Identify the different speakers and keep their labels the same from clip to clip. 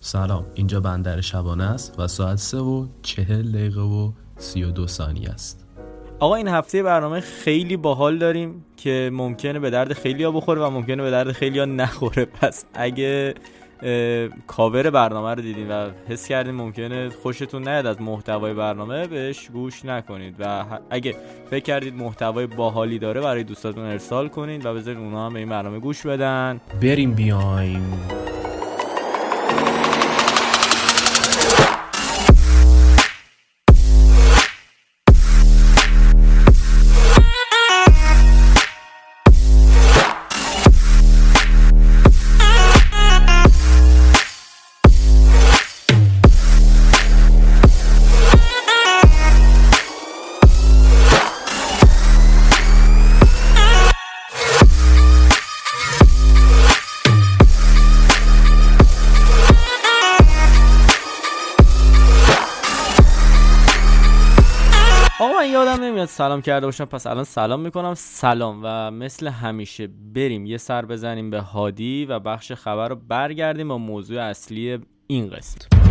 Speaker 1: سلام. اینجا بندر شبانه است و ساعت سه و چهل دقیقه و سی و دو ثانیه است.
Speaker 2: آقا این هفته برنامه خیلی باحال داریم که ممکنه به درد خیلی ها بخوره و ممکنه به درد خیلی ها نخوره. پس اگه کاور برنامه رو دیدین و حس کردین ممکنه خوشتون نیاد از محتوای برنامه بهش گوش نکنید. و اگه فکر کردید محتوای باحالی داره برای دوستاتون ارسال کنید و بذارید اونا هم به این برنامه گوش بدن.
Speaker 1: بریم بیایم.
Speaker 2: سلام کرده باشم. پس الان سلام می‌کنم. سلام و مثل همیشه بریم یه سر بزنیم به هادی و بخش خبر رو برگردیم با موضوع اصلی این قسمت.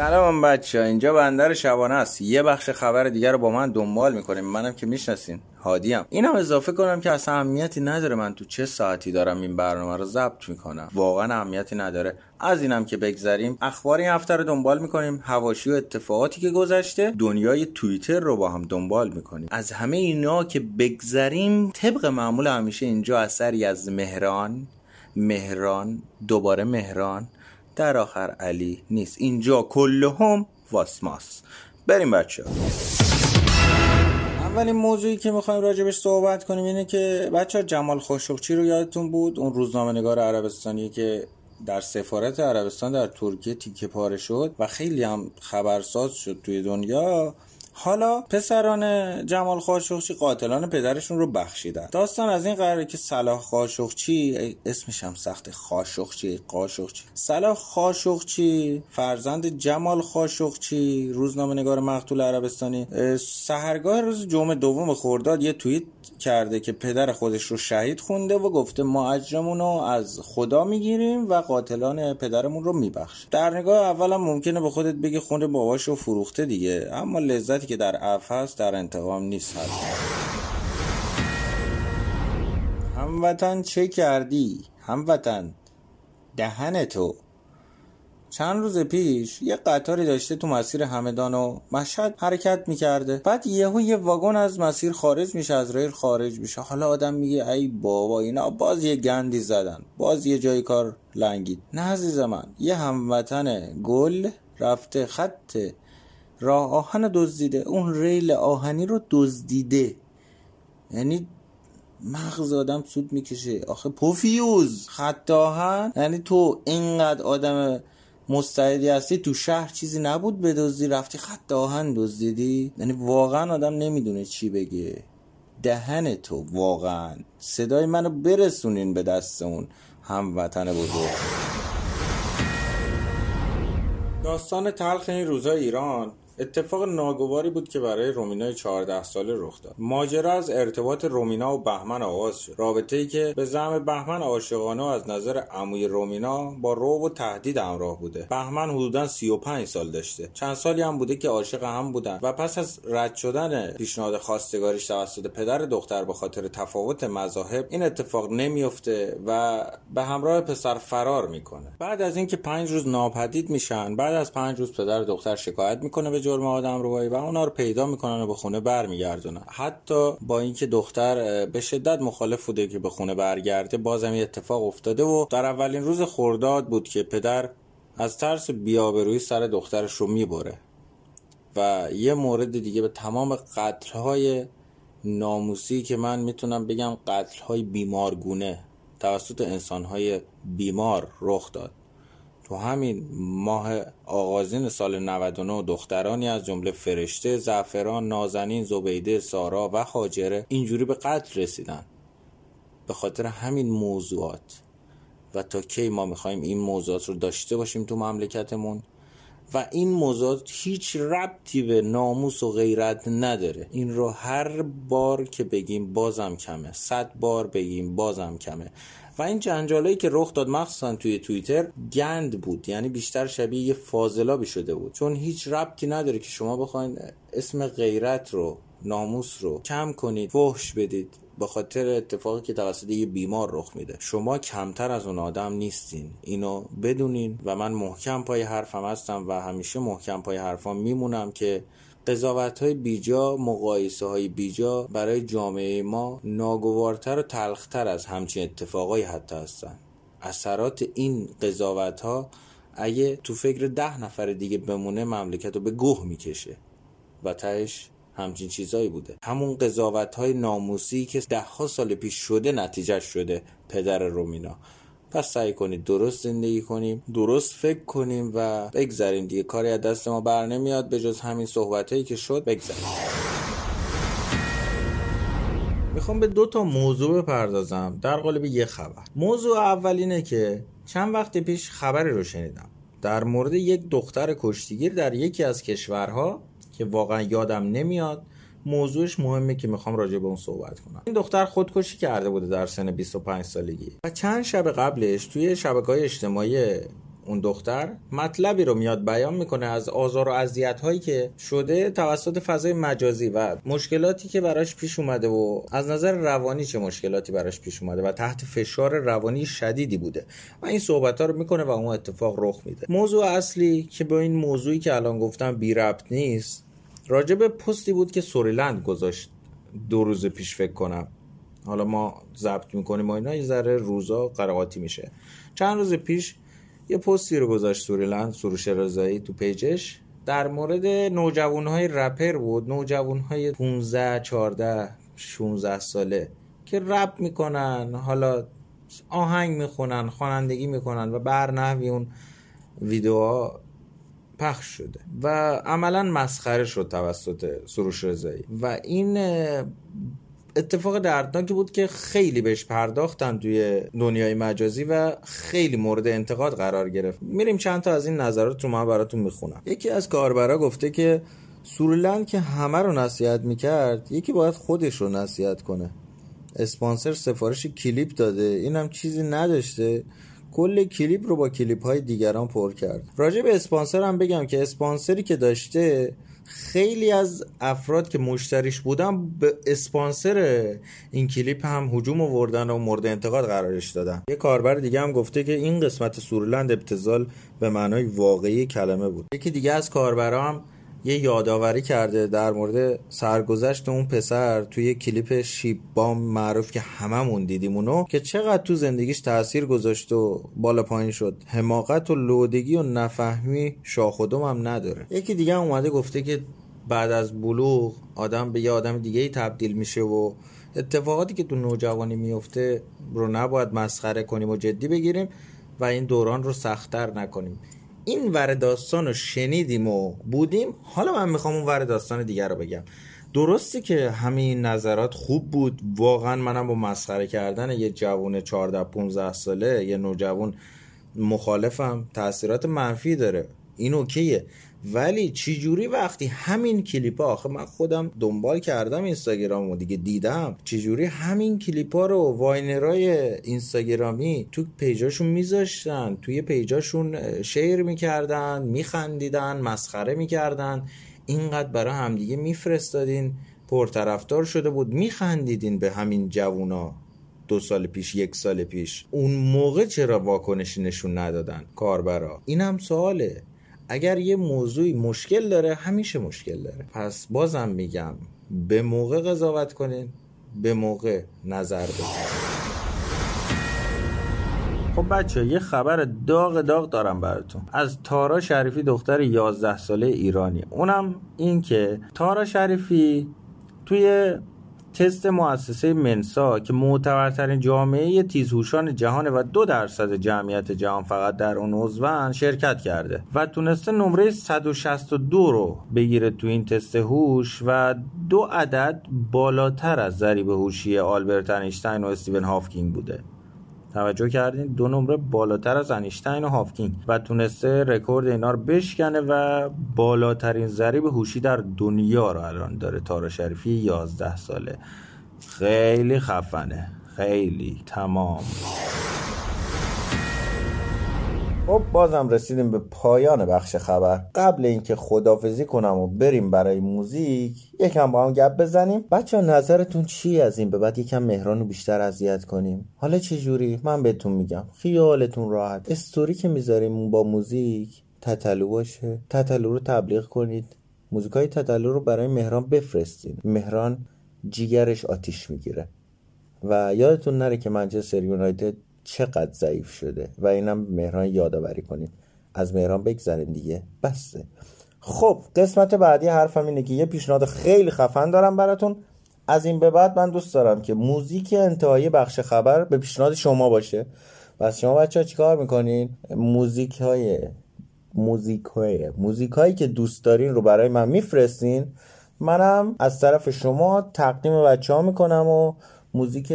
Speaker 3: سلام بچه اینجا بندر شبانه است. یه بخش خبر دیگر رو با من دنبال می‌کنیم. منم که می‌شناسین. هادیم اینم اضافه کنم که اصلا اهمیتی نداره من تو چه ساعتی دارم این برنامه رو ضبط می‌کنم. واقعا اهمیتی نداره. از اینم که بگذریم. اخبار این هفته رو دنبال می‌کنیم. هواشی و اتفاقاتی که گذشته. دنیای توییتر رو با هم دنبال می‌کنیم. از همه اینا که بگذریم طبق معمول همیشه اینجا اثری از مهران مهران دوباره مهران در آخر علی نیست. اینجا کلهم واسماس بریم بچه اولین موضوعی که می‌خوایم راجبش صحبت کنیم اینه که بچه جمال خوشوقچی رو یادتون بود؟ اون روزنامه نگار عربستانی که در سفارت عربستان در ترکیه تیکه پاره شد و خیلی هم خبرساز شد توی دنیا. حالا پسران جمال خاشخچی قاتلان پدرشون رو بخشیدن. داستان از این قراره که صلاح خاشخچی اسمش هم سخت خاشخچی قاشخچی صلاح خاشخچی فرزند جمال خاشخچی روزنامه نگار مقتول عربستانی. سهرگاه روز جمعه دوم خرداد یه توییت کرده که پدر خودش رو شهید خونده و گفته ما اجرمون رو از خدا می‌گیریم و قاتلان پدرمون رو میبخش در نگاه اولم ممکنه به خودت بگی خونده باباش رو فروخته دیگه اما لذتی که در عفو هست در انتقام نیست هست هموطن چه کردی؟ هموطن دهن تو. چند روز پیش یه قطاری داشته تو مسیر همدان و مشهد حرکت می‌کرده. بعد یهو یه واگن از مسیر خارج میشه از ریل خارج میشه. حالا آدم میگه ای بابا اینا باز یه گندی زدن. باز یه جای کار لنگید. نه عزیز من یه هموطن گل رفته خط راه آهن دزدیده. اون ریل آهنی رو دزدیده. یعنی مغز آدم سود می‌کشه. آخه پوفیوز. خط آهن. یعنی تو اینقدر آدم مستعدی هستی تو شهر چیزی نبود بدزدی رفتی خط آهن دزدیدی. یعنی واقعا آدم نمی‌دونه چی بگه. دهن تو واقعا. صدای منو برسونین به دست اون هموطن بزرگ. داستان تلخ این روزای ایران. اتفاق ناگواری بود که برای رومینای 14 ساله رخ داد. ماجرا از ارتباط رومینا و بهمن آغاز شد. رابطه ای که به زعم بهمن عاشقانه از نظر عموی رومینا با روب و تهدید همراه بوده. بهمن حدودا 35 سال داشته. چند سالی هم بوده که عاشق هم بودن و پس از رد شدن پیشنهاد خواستگاریش توسط پدر دختر به خاطر تفاوت مذاهب این اتفاق نمیفته و به همراه پسر فرار می‌کنه. بعد از اینکه پنج روز ناپدید میشن بعد از پنج روز پدر دختر شکایت می‌کنه به جرم آدم روایی و اونا رو پیدا می‌کنن و به خونه برمیگردونن. حتی با اینکه دختر به شدت مخالف بوده که به خونه برگرده بازم یه اتفاق افتاده و در اولین روز خرداد بود که پدر از ترس بیابروی سر دخترش رو می‌بره و یه مورد دیگه به تمام قتلهای ناموسی که من می‌تونم بگم قتلهای بیمارگونه توسط انسانهای بیمار رخ داد. تو همین ماه آغازین سال 99 دخترانی از جمله فرشته، زعفران، نازنین، زبیده، سارا و خاجره اینجوری به قتل رسیدن. به خاطر همین موضوعات. و تا کی ما می‌خوایم این موضوعات رو داشته باشیم تو مملکتمون؟ و این موضوع هیچ ربطی به ناموس و غیرت نداره. این رو هر بار که بگیم بازم کمه. صد بار بگیم بازم کمه. و این جنجالایی که رخ داد مخصوصا توی توییتر گند بود. یعنی بیشتر شبیه یه فاضلابی شده بود. چون هیچ ربطی نداره که شما بخواین اسم غیرت رو ناموس رو کم کنید فحش بدید. به خاطر اتفاقی که توسط یه بیمار رخ میده. شما کمتر از اون آدم نیستین. اینو بدونین و من محکم پای حرفم هستم و همیشه محکم پای حرفام میمونم که قضاوت های بیجا مقایسه های بیجا برای جامعه ما ناگوارتر و تلختر از همچین اتفاقایی حتی هستن. اثرات این قضاوت ها اگه تو فکر ده نفر دیگه بمونه مملکت رو به گوه می‌کشه و تهش همچین چیزایی بوده. همون قضاوت های ناموسی که ده ها سال پیش شده نتیجه شده پدر رومینا. پس سعی کنید درست زندگی کنیم درست فکر کنیم و بگذریم دیگه. کاری از دست ما بر نمیاد به جز همین صحبت هایی که شد بگذریم. می‌خوام به دو تا موضوع بپردازم. در قالب یه خبر. موضوع اول اینه که چند وقت پیش خبری رو شنیدم. در مورد یک دختر کشتیگیر در یکی از کشورها که واقعا یادم نمیاد موضوعش مهمه که می‌خوام راجع به اون صحبت کنم. این دختر خودکشی کرده بوده در سن 25 سالگی. و چند شب قبلش توی شبکه های اجتماعی اون دختر مطلبی رو میاد بیان می‌کنه از آزار و اذیت هایی که شده توسط فضای مجازی و مشکلاتی که براش پیش اومده و از نظر روانی چه مشکلاتی براش پیش اومده و تحت فشار روانی شدیدی بوده. و این صحبت ها رو می‌کنه و اون اتفاق رخ میده. موضوع اصلی که به این موضوعی که الان گفتم بی ربط نیست راجب پستی بود که سوریلند گذاشت دو روز پیش فکر کنم. حالا ما ضبط می‌کنیم و اینا یه ذره روزا قرقاتی میشه. چند روز پیش یه پستی رو گذاشت سوریلند سروش رضایی تو پیجش. در مورد نوجوان های رپر بود نوجوان های 15 14 16 ساله که رپ می‌کنن حالا آهنگ می‌خونن خوانندگی می‌کنن و بر نحوی اون ویدیوها پخش شده و عملا مسخره شد توسط سروش رضایی. و این اتفاق دردناکی بود که خیلی بهش پرداختن توی دنیای مجازی و خیلی مورد انتقاد قرار گرفت. میریم چند تا از این نظرات رو من براتون می‌خونم. یکی از کاربرا گفته که سورلند که همه رو نصیحت می‌کرد یکی باید خودش رو نصیحت کنه. اسپانسر سفارش کلیپ داده اینم چیزی نداشته. کل کلیپ رو با کلیپ های دیگران پر کرد. راجع به اسپانسر هم بگم که اسپانسری که داشته خیلی از افراد که مشتریش بودن به اسپانسر این کلیپ هم هجوم آوردن و مورد انتقاد قرارش دادن. یه کاربر دیگه هم گفته که این قسمت سورلند ابتزال به معنای واقعی کلمه بود. یکی دیگه از کاربرا یه یادآوری کرده در مورد سرگذشت اون پسر توی کلیپ شیب بام معروف که هممون دیدیم اونو که چقدر تو زندگیش تاثیر گذاشت و بالا پایین شد. حماقت و لودگی و نفهمی شاخ و هم نداره. یکی دیگه هم اومده گفته که بعد از بلوغ آدم به یه آدم دیگه تبدیل میشه و اتفاقاتی که تو نوجوانی میفته رو نباید مسخره کنیم و جدی بگیریم و این دوران رو سختتر نکنیم. این ور داستان رو شنیدیم و بودیم. حالا من می‌خوام اون ور داستان دیگر رو بگم. درسته که همین نظرات خوب بود. واقعا منم با مسخره کردن یه جوون 14 15 ساله یه نوجوان مخالفم. تاثیرات منفی داره. این اوکیه. ولی چجوری وقتی همین کلیپ ها آخه من خودم دنبال کردم اینستاگرام و دیگه دیدم. چجوری همین کلیپ ها رو واینرای اینستاگرامی تو پیجاشون میذاشتن؟ توی پیجاشون شیر می‌کردن میخندیدن مسخره می‌کردن. اینقدر برای همدیگه میفرستادین. پرطرفدار شده بود. میخندیدین به همین جوونا دو سال پیش یک سال پیش. اون موقع چرا واکنشی نشون ندادن کاربرا؟ این هم سواله. اگر یه موضوعی مشکل داره همیشه مشکل داره. پس بازم میگم به موقع قضاوت کنین به موقع نظر بدین. خب بچه یه خبر داغ داغ دارم براتون. از تارا شریفی دختر 11 ساله ایرانی. اونم این که تارا شریفی توی تست مؤسسه منسا که معتبرترین جامعه تیزهوشان جهان و دو درصد جمعیت جهان فقط در اون عضون شرکت کرده و تونسته نمره 162 رو بگیره تو این تست هوش و دو عدد بالاتر از ضریب هوشی آلبرت انیشتین و استیون هاوکینگ بوده.
Speaker 4: توجه کردین دو نمره بالاتر از انیشتین و هاوکینگ و تونسته رکورد اینا رو بشکنه و بالاترین ضریب هوشی در دنیا رو الان داره. تارا شریفی 11 ساله. خیلی خفنه. خیلی. تمام.
Speaker 3: خب بازم رسیدیم به پایان بخش خبر. قبل اینکه خدافزی کنم و بریم برای موزیک یکم با هم گپ بزنیم. بچه نظرتون چی از این به بعد؟ یکم مهران رو بیشتر اذیت کنیم. حالا چه جوری؟ من بهتون میگم. خیالتون راحت. استوری که می‌ذاریم با موزیک تتلو باشه. تتلو رو تبلیغ کنید. موزیک های تتلو رو برای مهران بفرستین. مهران جیگرش آتیش می‌گیره. و یادتون نره که منچستر یونایتد چقدر ضعیف شده. و اینم مهران یادآوری کنید. از مهران بگذرین دیگه. بسته خب قسمت بعدی حرفم اینه که یه پیشنهاد خیلی خفن دارم براتون. از این به بعد من دوست دارم که موزیک انتهایی بخش خبر به پیشنهاد شما باشه. پس شما بچه ها چیکار می‌کنین؟ موزیک های موزیک های موزیک هایی که دوست دارین رو برای من میفرستین. منم از طرف شما تقدیم بچه ها می‌کنم و موزیک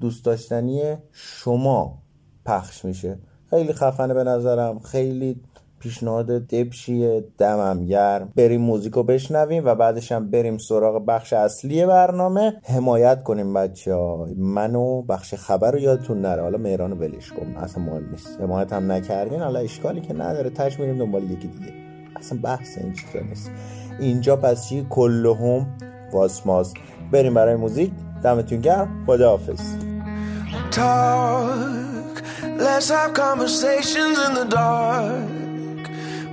Speaker 3: دوست داشتنی شما پخش میشه. خیلی خفنه به نظرم. خیلی پیشنهاد دبشیه دمم گرم. بریم موزیک رو بشنویم و بعدش هم بریم سراغ بخش اصلی برنامه. حمایت کنیم بچه منو بخش خبر رو یادتون نره. حالا مهران ولش کن. اصلا مهم نیست. حمایت هم نکردین. حالا اشکالی که نداره. تش میریم دنبال یکی دیگه. اصلا بحث این چیزا نیست. اینجا پس چی؟ کلهم واسماس بریم برای موزیک. دمتون گرم خداحافظ
Speaker 5: Talk, let's have conversations in the dark.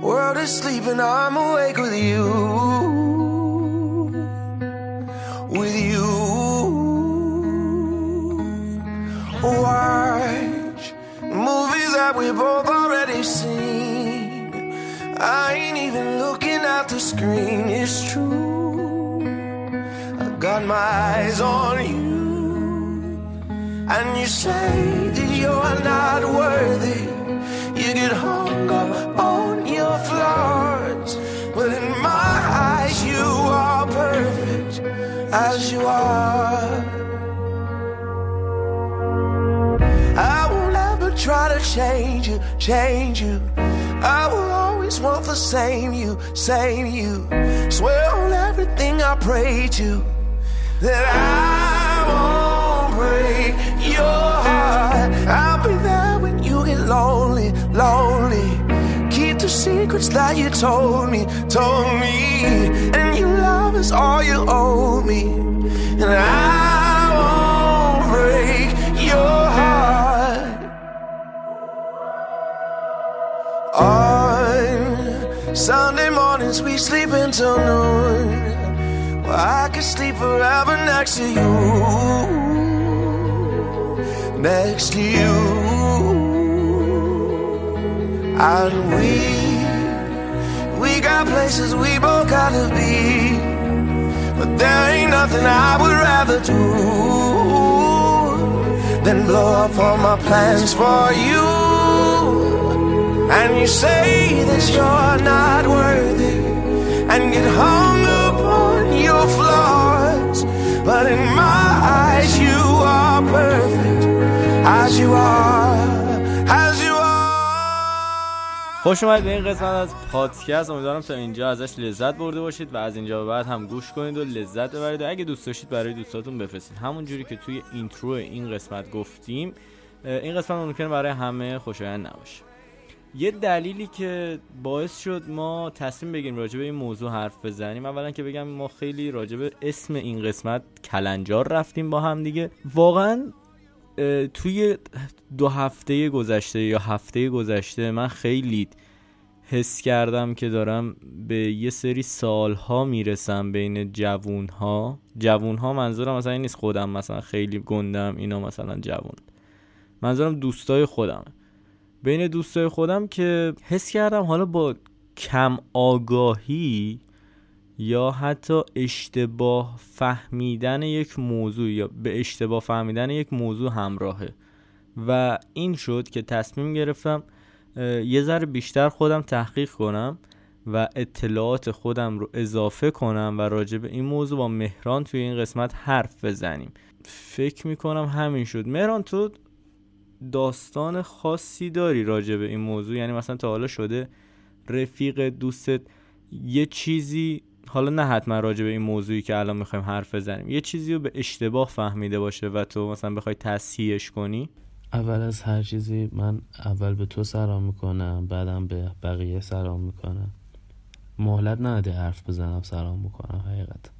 Speaker 5: World is sleeping, I'm awake with you. With you. Watch movies that we both already seen. I ain't even looking at the screen, it's true. Got my eyes on you. And you say that you're not worthy. You get hung up on your flaws. But in my eyes, you are perfect as you are. I won't ever try to change you, change you. I will always want the same you, same you. Swear on everything I pray to that I won't break your heart. I'll be there when you get lonely, lonely. Keep the secrets that you told me, told me. And your love is all you owe me. And I won't break your heart. On Sunday mornings we sleep until noon. I could sleep forever next to you. Next to you. And we, we got places we both gotta be. But there ain't nothing I would rather do than blow up all my plans for you. And you say that you're not worthy and get hung But in my eyes, you are perfect. As you are, as you are.
Speaker 2: خوش اومدید به این قسمت از پادکست. امیدوارم تا اینجا ازش لذت برده باشید و از اینجا به بعد هم گوش کنید و لذت ببرید. و اگه دوست داشتید برای دوستاتون بفرستید. همون جوری که توی اینترو این قسمت گفتیم این قسمت ممکنه برای همه خوشایند نباشه. یه دلیلی که باعث شد ما تصمیم بگیریم راجع به این موضوع حرف بزنیم اولا که بگم ما خیلی راجع به اسم این قسمت کلنجار رفتیم با هم دیگه. واقعا توی دو هفته گذشته یا هفته گذشته من خیلی حس کردم که دارم به یه سری سالها می‌رسم بین جوونها. جوونها منظورم مثلا این نیست خودم مثلا خیلی گندم اینا مثلا جوون. منظورم دوستای خودمه. بین دوستای خودم که حس کردم حالا با کم آگاهی یا حتی اشتباه فهمیدن یک موضوع یا به اشتباه فهمیدن یک موضوع همراهه. و این شد که تصمیم گرفتم یه ذره بیشتر خودم تحقیق کنم و اطلاعات خودم رو اضافه کنم و راجع به این موضوع با مهران توی این قسمت حرف بزنیم. فکر می‌کنم همین شد. مهران تو داستان خاصی داری راجع به این موضوع؟ یعنی مثلا تا حالا شده رفیق دوستت یه چیزی حالا نه حتما راجع به این موضوعی که الان می‌خوایم حرف بزنیم یه چیزی رو به اشتباه فهمیده باشه و تو مثلا بخوای تصحیحش کنی؟
Speaker 1: اول از هر چیزی من اول به تو سلام می‌کنم بعدم به بقیه سلام می‌کنم. مهلت نده حرف بزنم سلام می‌کنم حقیقت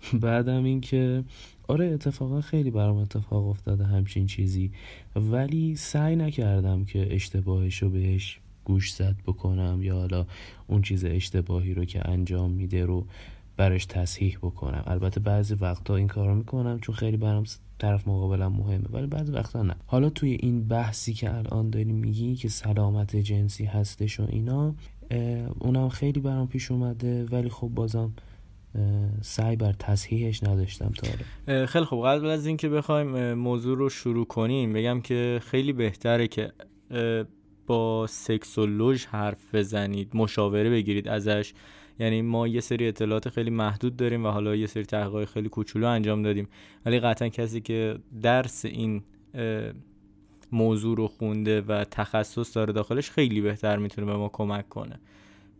Speaker 1: بعدم اینکه آره اتفاقا خیلی برام اتفاق افتاده همچین چیزی. ولی سعی نکردم که اشتباهشو بهش گوش زد بکنم یا حالا اون چیز اشتباهی رو که انجام میده رو برش تصحیح بکنم. البته بعضی وقتا این کارو می‌کنم چون خیلی برام طرف مقابلم مهمه ولی بعضی وقتا نه. حالا توی این بحثی که الان داری میگی که سلامت جنسی هستش و اینا اونم خیلی برام پیش اومده ولی خب بازم سعی بر تصحیحش نداشتم
Speaker 2: تا خیلی خوب. قبل از اینکه بخوایم موضوع رو شروع کنیم بگم که خیلی بهتره که با سکسولوژ حرف بزنید مشاوره بگیرید ازش. یعنی ما یه سری اطلاعات خیلی محدود داریم و حالا یه سری تحقیقات خیلی کوچولو انجام دادیم. ولی قطعا کسی که درس این موضوع رو خونده و تخصص داره داخلش خیلی بهتر می‌تونه به ما کمک کنه.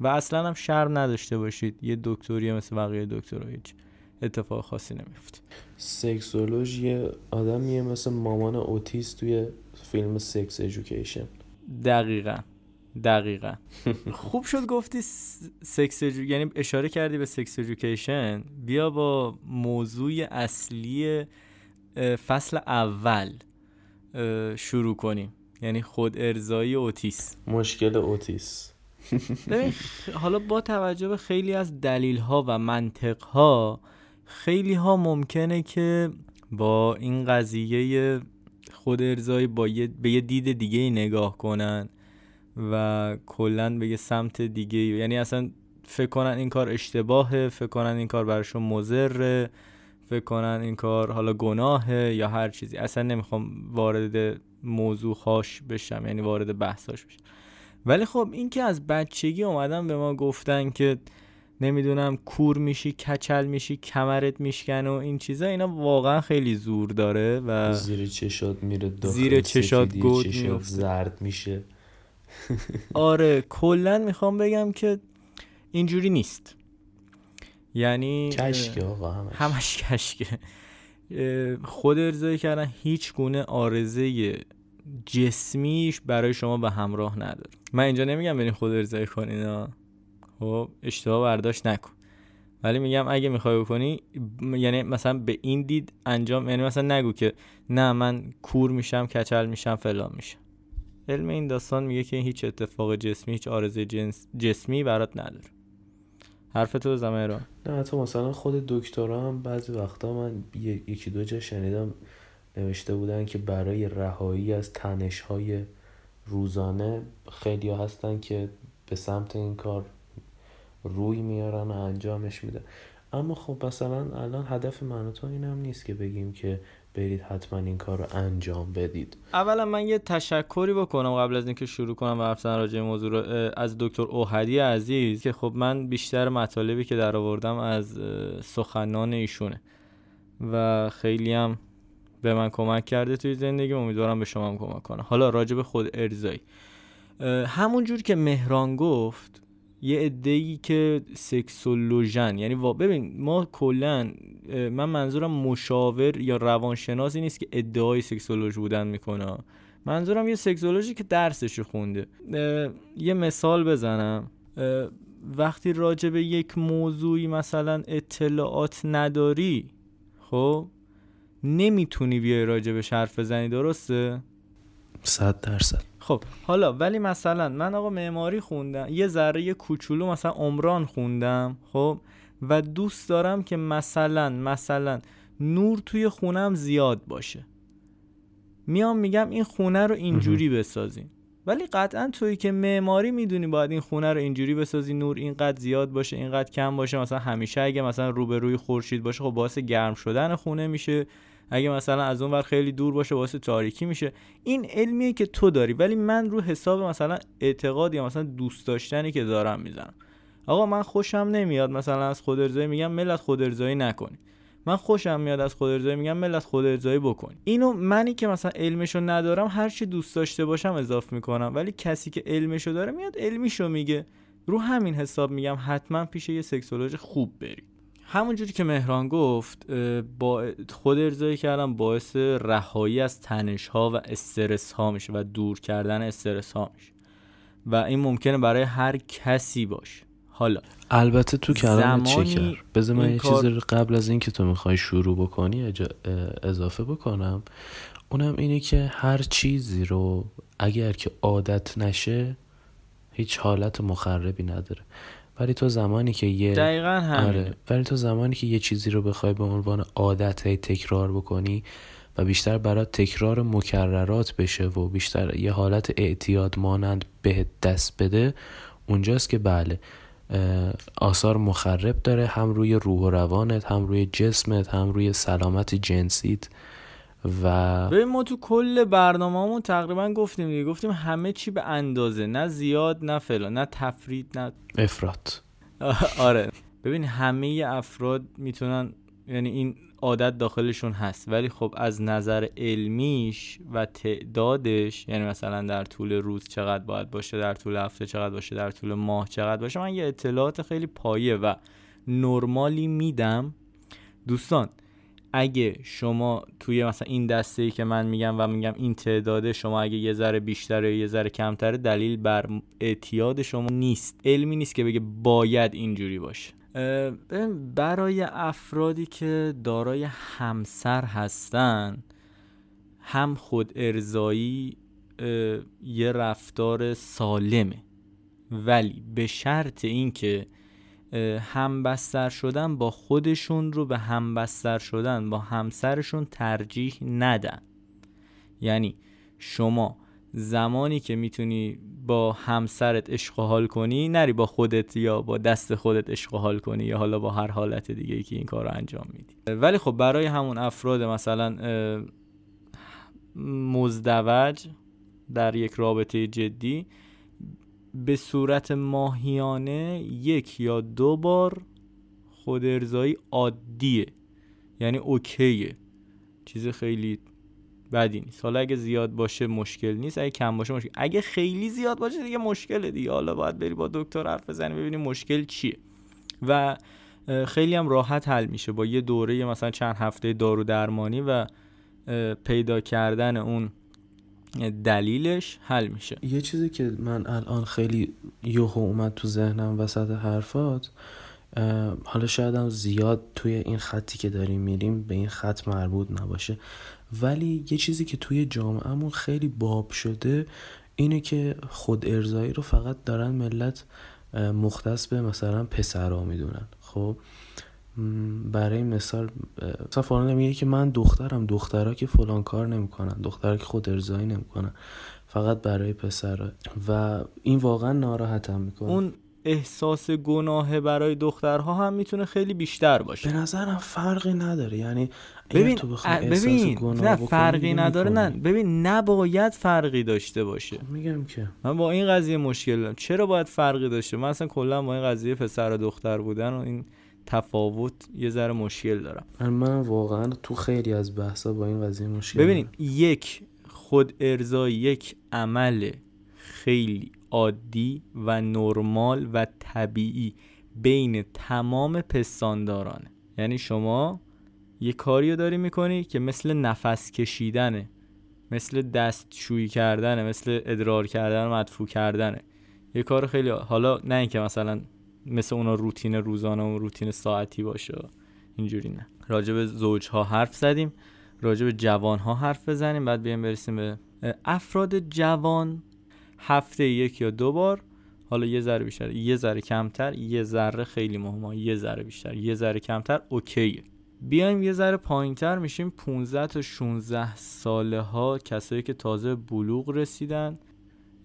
Speaker 2: و اصلا هم شرم نداشته باشید. یه دکتری مثل بقیه دکترها هیچ اتفاق خاصی نمیفته.
Speaker 1: سکسولوژ یه آدمیه مثل مامان اوتیس توی فیلم Sex Education.
Speaker 2: دقیقا. دقیقا. خوب شد گفتی سکس یعنی اشاره کردی به Sex Education. بیا با موضوع اصلی فصل اول شروع کنیم. یعنی خود ارزایی اوتیس.
Speaker 1: مشکل اوتیس.
Speaker 2: حالا با توجه به خیلی از دلیل ها و منطق ها خیلی ها ممکنه که با این قضیه خود ارزایی با به یه دید دیگه نگاه کنن و کلا به یه سمت دیگه یعنی اصلا فکر کنن این کار اشتباهه فکر کنن این کار براشون مضره فکر کنن این کار حالا گناهه یا هر چیزی. اصلا نمی‌خوام وارد موضوع هاش بشم یعنی وارد بحثاش بشم. ولی خب این که از بچگی اومدن به ما گفتن که نمی‌دونم کور میشی کچل میشی کمرت میشکن و این چیزا اینا واقعا خیلی زور داره و
Speaker 1: زیر چشات میره
Speaker 2: زیر چشات گود
Speaker 1: زرد میشه.
Speaker 2: آره کلا می‌خوام بگم که اینجوری نیست. یعنی
Speaker 1: کشکه آقا همش.
Speaker 2: همش کشکه. خود ارزایی کردن هیچ گونه آرزه جسمیش برای شما به همراه نداره. من اینجا نمیگم برین خود ارزایی کنین خب اشتباه برداشت نکن. ولی میگم اگه می‌خوای بکنی یعنی مثلا به این دید انجام یعنی مثلا نگو که نه من کور میشم کچل میشم فلان میشم. علم این داستان میگه که هیچ اتفاق جسمی هیچ آرزه جنس جسمی برات نداره. حرف تو زمه
Speaker 1: نه تو مثلا خود دکترا بعضی وقتا من یکی دو جا شنیدم نوشته بودن که برای رهایی از تنش های روزانه خیلی هستن که به سمت این کار روی میارن و انجامش میده اما خب مثلا الان هدف من و تو این هم نیست که بگیم که برید حتما این کار رو انجام بدید.
Speaker 2: اولا من یه تشکری بکنم قبل از اینکه شروع کنم و حرف راجع موضوع رو از دکتر اوهدی عزیز که خب من بیشتر مطالبی که در آوردم از سخنان ایشونه و خیلی هم به من کمک کرده توی زندگی امیدوارم به شما هم کمک کنه. حالا راجع به خود ارزایی همون جور که مهران گفت یه ای که سکسولوژن یعنی ببین ما کلا من منظورم مشاور یا روانشناسی نیست که ادعای سکسولوژ بودن می‌کنه. منظورم یه سکسولوژی که درسش خونده. یه مثال بزنم. وقتی راجع به یک موضوعی مثلا اطلاعات نداری خب؟ نمی‌تونی بیای راجع به حرف بزنی درسته؟
Speaker 1: صد درصد.
Speaker 2: خب حالا ولی مثلا من آقا معماری خوندم یه ذره کوچولو مثلا عمران خوندم خب و دوست دارم که مثلا مثلا نور توی خونم زیاد باشه. میام میگم این خونه رو اینجوری بسازیم. ولی قطعا توی که معماری می‌دونی باید این خونه رو اینجوری بسازی نور اینقدر زیاد باشه اینقدر کم باشه مثلا همیشه اگه مثلا روبروی خورشید باشه خب باعث گرم شدن خونه میشه. اگه مثلا از اون ور خیلی دور باشه واسه تاریکی میشه. این علمیه که تو داری ولی من رو حساب مثلا اعتقاد یا مثلا دوست داشتنی که دارم می‌زنم. آقا من خوشم نمیاد مثلا از خود ارزایی میگم ملت خود ارزایی نکنید من خوشم میاد از خود ارزایی میگم ملت خود ارزایی بکن. اینو منی که مثلا علمشو ندارم هر چی دوست داشته باشم اضافه می‌کنم. ولی کسی که علمشو داره میاد علمیشو میگه. رو همین حساب میگم حتما پیش یه سکسولوژ خوب برید همونجوری که مهران گفت با خود ارزایی کردن باعث رهایی از تنش ها و استرس ها میشه و دور کردن استرس ها میشه. و این ممکنه برای هر کسی باشه. حالا
Speaker 1: البته تو کلام چکر. بذار من یه
Speaker 2: کار-
Speaker 1: چیزی رو قبل از اینکه تو می‌خوای شروع بکنی اجا- اضافه بکنم. اونم اینه که هر چیزی رو اگر که عادت نشه هیچ حالت مخربی نداره. ولی تو زمانی که یه
Speaker 2: دقیقا همینه.
Speaker 1: آره ولی تو زمانی که یه چیزی رو بخوای به عنوان عادت هی تکرار بکنی و بیشتر برات تکرار مکررات بشه و بیشتر یه حالت اعتیاد مانند بهت دست بده اونجاست که بله آثار مخرب داره هم روی روح و روانت هم روی جسمت هم روی سلامت جنسیت. و
Speaker 2: ببین ما تو کل برنامه‌مون تقریبا گفتیم دیگه. گفتیم همه چی به اندازه. نه زیاد نه فلان نه تفرید نه
Speaker 1: افراد
Speaker 2: آره. ببین همه افراد می‌تونن یعنی این عادت داخلشون هست. ولی خب از نظر علمیش و تعدادش یعنی مثلا در طول روز چقدر باید باشه در طول هفته چقدر باشه در طول ماه چقدر باشه من یه اطلاعات خیلی پایه و نرمالی میدم. دوستان اگه شما توی مثلا این دسته ای که من میگم و میگم این تعداده شما اگه یه ذره بیشتر یا یه ذره کمتره دلیل بر اعتیاد شما نیست. علمی نیست که بگه باید اینجوری باشه. برای افرادی که دارای همسر هستن هم خود ارزایی یه رفتار سالمه. ولی به شرط اینکه همبستر شدن با خودشون رو به همبستر شدن با همسرشون ترجیح ندن. یعنی شما زمانی که می‌تونی با همسرت عشق حال کنی نری با خودت یا با دست خودت عشق حال کنی یا حالا با هر حالت دیگه ای که این کار رو انجام میدی. ولی خب برای همون افراد مثلا مزدوج در یک رابطه جدی به صورت ماهیانه یک یا دو بار خود ارزایی عادیه. یعنی اوکیه. چیز خیلی بدی نیست. حالا اگه زیاد باشه مشکل نیست اگه کم باشه مشکل. اگه خیلی زیاد باشه دیگه مشکله دیگه. حالا باید بری با دکتر حرف بزنی ببینی مشکل چیه. و خیلی هم راحت حل میشه با یه دوره مثلا چند هفته دارو درمانی و پیدا کردن اون دلیلش حل میشه.
Speaker 1: یه چیزی که من الان خیلی یوهو اومد تو ذهنم وسط حرفات حالا شاید هم زیاد توی این خطی که داریم میریم به این خط مربوط نباشه. ولی یه چیزی که توی جامعهمون خیلی باب شده اینه که خود ارزایی رو فقط دارن ملت مختص به مثلا پسرها می‌دونن. خب؟ برای مثال مثلا فلان میگه که من دخترم دخترها که فلان کار نمی‌کنن دخترها که خود ارزایی نمی‌کنن فقط برای پسرها و این واقعا ناراحتم می‌کنه.
Speaker 2: اون احساس گناه برای دخترها هم می‌تونه خیلی بیشتر
Speaker 1: به
Speaker 2: باشه
Speaker 1: نظرم فرقی نداره. یعنی
Speaker 2: ببین
Speaker 1: تو
Speaker 2: ببین
Speaker 1: گناه
Speaker 2: نه فرقی نداره. نه. ببین نباید فرقی داشته باشه.
Speaker 1: میگم که.
Speaker 2: من با این قضیه مشکل دارم. چرا باید فرقی داشته؟ من اصلا کلا با این قضیه پسر و دختر بودن و این تفاوت یه ذره مشکل دارم.
Speaker 1: من واقعا تو خیلی از بحثا با این قضیه مشکل
Speaker 2: ببینید یک خود ارزایی یک عمل خیلی عادی و نرمال و طبیعی بین تمام پستاندارانه. یعنی شما یه کاری رو داری می‌کنی که مثل نفس کشیدنه مثل دستشویی کردنه مثل ادرار کردن و مدفوع کردنه. یه کار خیلی حالا نه اینکه مثلا مثل اونا روتین روزانه و روتین ساعتی باشه اینجوری نه. راجع به زوجها حرف زدیم راجع به جوانها حرف بزنیم بعد بیایم برسیم به افراد جوان. هفته یک یا دو بار حالا یه ذره بیشتر یه ذره کمتر یه ذره خیلی مهمه یه ذره بیشتر یه ذره کمتر اوکیه. بیایم یه ذره پایینتر میشیم 15 تا 16 ساله ها کسایی که تازه بلوغ رسیدن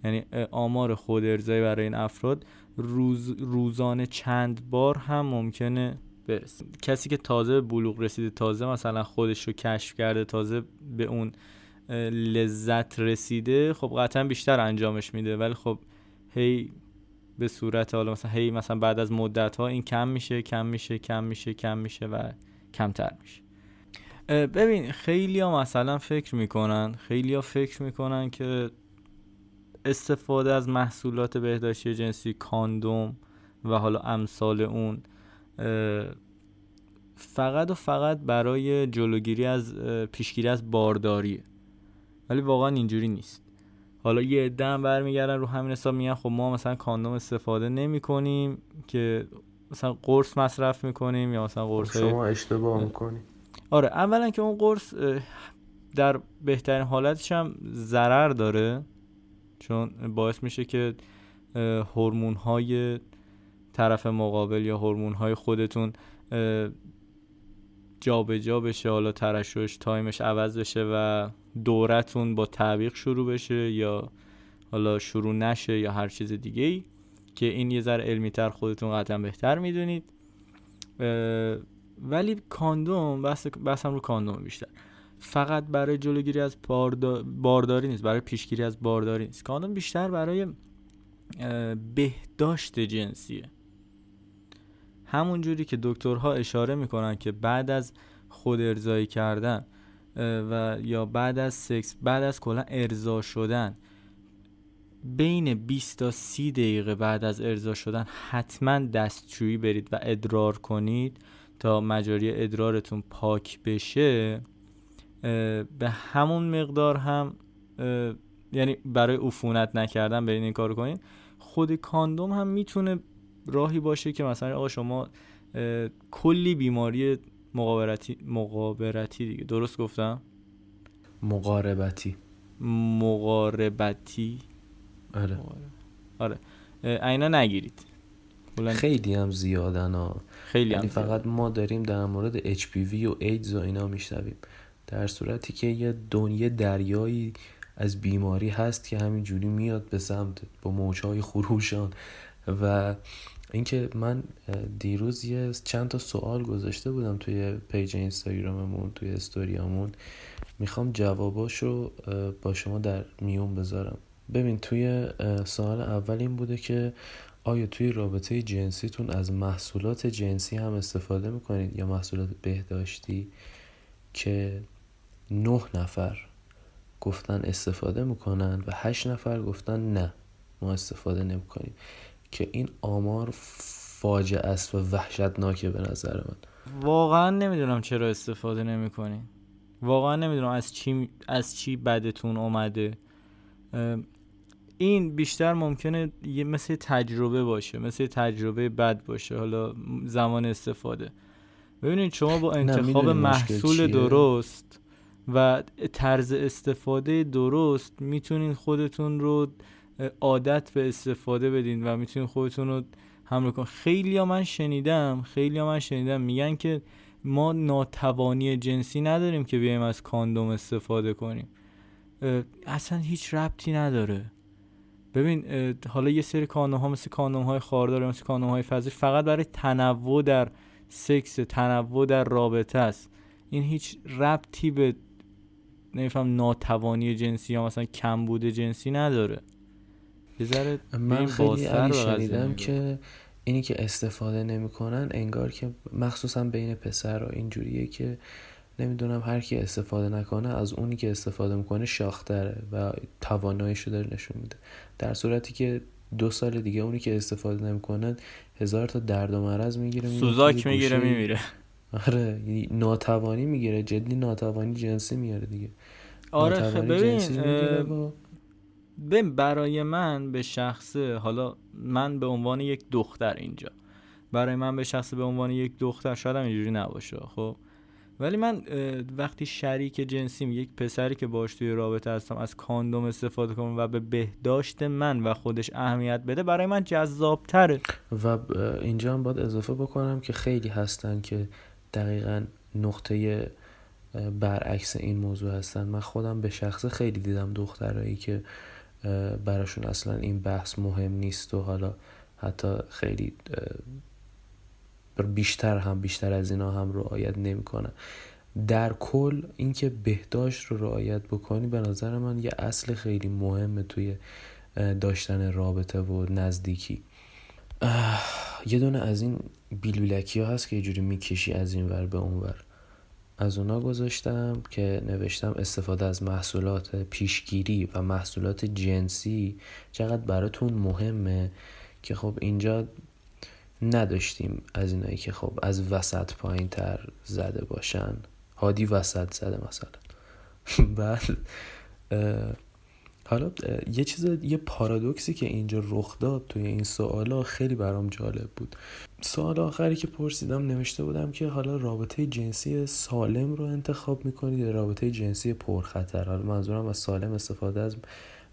Speaker 2: یعنی آمار خود ارزایی برای این افراد روز روزانه چند بار هم ممکنه برسه. کسی که تازه به بلوغ رسیده تازه مثلا خودش رو کشف کرده تازه به اون لذت رسیده خب قطعا بیشتر انجامش میده. ولی خب هی به صورت حالا مثلا هی مثلا بعد از مدت ها این کم میشه کم میشه کم میشه کم میشه و کمتر میشه. ببین خیلی ها مثلا فکر می‌کنن خیلی ها فکر می‌کنن که استفاده از محصولات بهداشتی جنسی کاندوم و حالا امثال اون فقط و فقط برای جلوگیری از پیشگیری از بارداریه ولی واقعا اینجوری نیست. حالا یه عده هم برمیگردن رو همین حساب میگن خب ما مثلا کاندوم استفاده نمی کنیم که مثلا قرص مصرف می‌کنیم یا مثلا قرص
Speaker 1: شما اشتباه می‌کنیم
Speaker 2: آره اولا که اون قرص در بهترین حالتش هم ضرر داره. چون باعث میشه که هورمون های طرف مقابل یا هورمون های خودتون جابجا جا بشه حالا ترشش تایمش عوض بشه و دورتون با تعویق شروع بشه یا حالا شروع نشه یا هر چیز دیگه ای که این یه ذره علمی تر خودتون قطعا بهتر می‌دونید. ولی کاندوم بس, هم رو کاندوم بیشتر. فقط برای جلوگیری از بارداری نیست برای پیشگیری از بارداری نیست. کاندوم بیشتر برای بهداشت جنسیه. همون جوری که دکترها اشاره می‌کنن که بعد از خود ارزایی کردن و یا بعد از سکس بعد از کلا ارضا شدن بین 20 تا 30 دقیقه بعد از ارضا شدن حتما دستشویی برید و ادرار کنید تا مجاری ادرارتون پاک بشه. به همون مقدار هم یعنی برای عفونت نکردن برین این کار کنین. خود کاندوم هم می‌تونه راهی باشه که مثلا آقا شما کلی بیماری مقابرتی مقابرتی دیگه. درست گفتم؟
Speaker 1: مقاربتی.
Speaker 2: مقاربتی.
Speaker 1: آره.
Speaker 2: آره. اینا نگیرید.
Speaker 1: خیلی هم زیادن ها.
Speaker 2: خیلی
Speaker 1: یعنی فقط ما داریم در مورد HPV و ایدز و اینا میشنویم. در صورتی که یه دنیا دریایی از بیماری هست که همینجوری میاد به سمت با موجهای خروشان. و اینکه من دیروز یه چند تا سوال گذاشته بودم توی پیج اینستاگراممون توی استوریامون. می‌خوام جواباشو با شما در میون بذارم. ببین توی سوال اول این بوده که آیا توی رابطه جنسیتون از محصولات جنسی هم استفاده می‌کنید یا محصولات بهداشتی که نه نفر گفتن استفاده می‌کنن و هشت نفر گفتن نه. ما استفاده نمی‌کنیم. که این آمار فاجعه است و وحشتناکه به نظر من.
Speaker 2: واقعا نمی‌دونم چرا استفاده نمی‌کنین واقعا نمی‌دونم از چی از چی بدتون اومده. این بیشتر ممکنه یه مثل تجربه باشه مثل تجربه بد باشه حالا زمان استفاده. ببینید شما با انتخاب محصول درست و طرز استفاده درست می‌تونین خودتون رو عادت به استفاده بدین و می‌تونین خودتون رو حمله کن. خیلی ها من شنیدم خیلی ها من شنیدم میگن که ما ناتوانی جنسی نداریم که بیایم از کاندوم استفاده کنیم. اصلا هیچ ربطی نداره. ببین حالا یه سری کاندوم ها مثل کاندوم های خاردار مثل کاندوم های فضی فقط برای تنوع در سکس تنوع در رابطه است. این هیچ ربطی به نمیفهم ناتوانی جنسی یا مثلا کمبود جنسی نداره.
Speaker 1: من خیلی شنیدم که اینی که استفاده نمی‌کنن انگار که مخصوصا بین پسر و اینجوریه که نمی‌دونم هر کی استفاده نکنه از اونی که استفاده می‌کنه شاختره و تواناییشو داره نشون میده. در صورتی که دو سال دیگه اونی که استفاده نمی‌کنه هزار تا درد و مرض می‌گیره
Speaker 2: سوزاک می‌گیره میمیره.
Speaker 1: آره یعنی ناتوانی می‌گیره جدی ناتوانی جنسی میاره دیگه.
Speaker 2: آره خب ببین ببین برای من به شخصه حالا من به عنوان یک دختر اینجا. برای من به شخصه به عنوان یک دختر شاید اینجوری نباشه خب؟ ولی من وقتی شریک جنسیم یک پسری که باش توی رابطه هستم از کاندوم استفاده کنم و به بهداشت من و خودش اهمیت بده برای من جذابتره.
Speaker 1: و اینجا هم باید اضافه بکنم که خیلی هستن که دقیقا نقطه برعکس این موضوع هستن. من خودم به شخصه خیلی دیدم دخترایی که براشون اصلا این بحث مهم نیست و حالا حتی خیلی بیشتر هم بیشتر از اینا هم رعایت نمی‌کنن. در کل اینکه بهداشت رو رعایت بکنی به نظر من یه اصل خیلی مهمه توی داشتن رابطه و نزدیکی. یه دونه از این بیلبیلکی ها هست که یه جوری می‌کشی از این ور به اون ور.
Speaker 5: از اونا گذاشتم که نوشتم استفاده از محصولات پیشگیری و محصولات جنسی چقدر براتون مهمه که خب اینجا نداشتیم از اینایی که خب از وسط پایین تر زده باشن. هادی وسط زده مثلا. بعد حالا یه چیز یه پارادوکسی که اینجا رخ داد توی این سوالا خیلی برام جالب بود. سوال آخری که پرسیدم نوشته بودم که حالا رابطه جنسی سالم رو انتخاب می‌کنید یا رابطه جنسی پرخطر؟ حالا منظورم از سالم استفاده از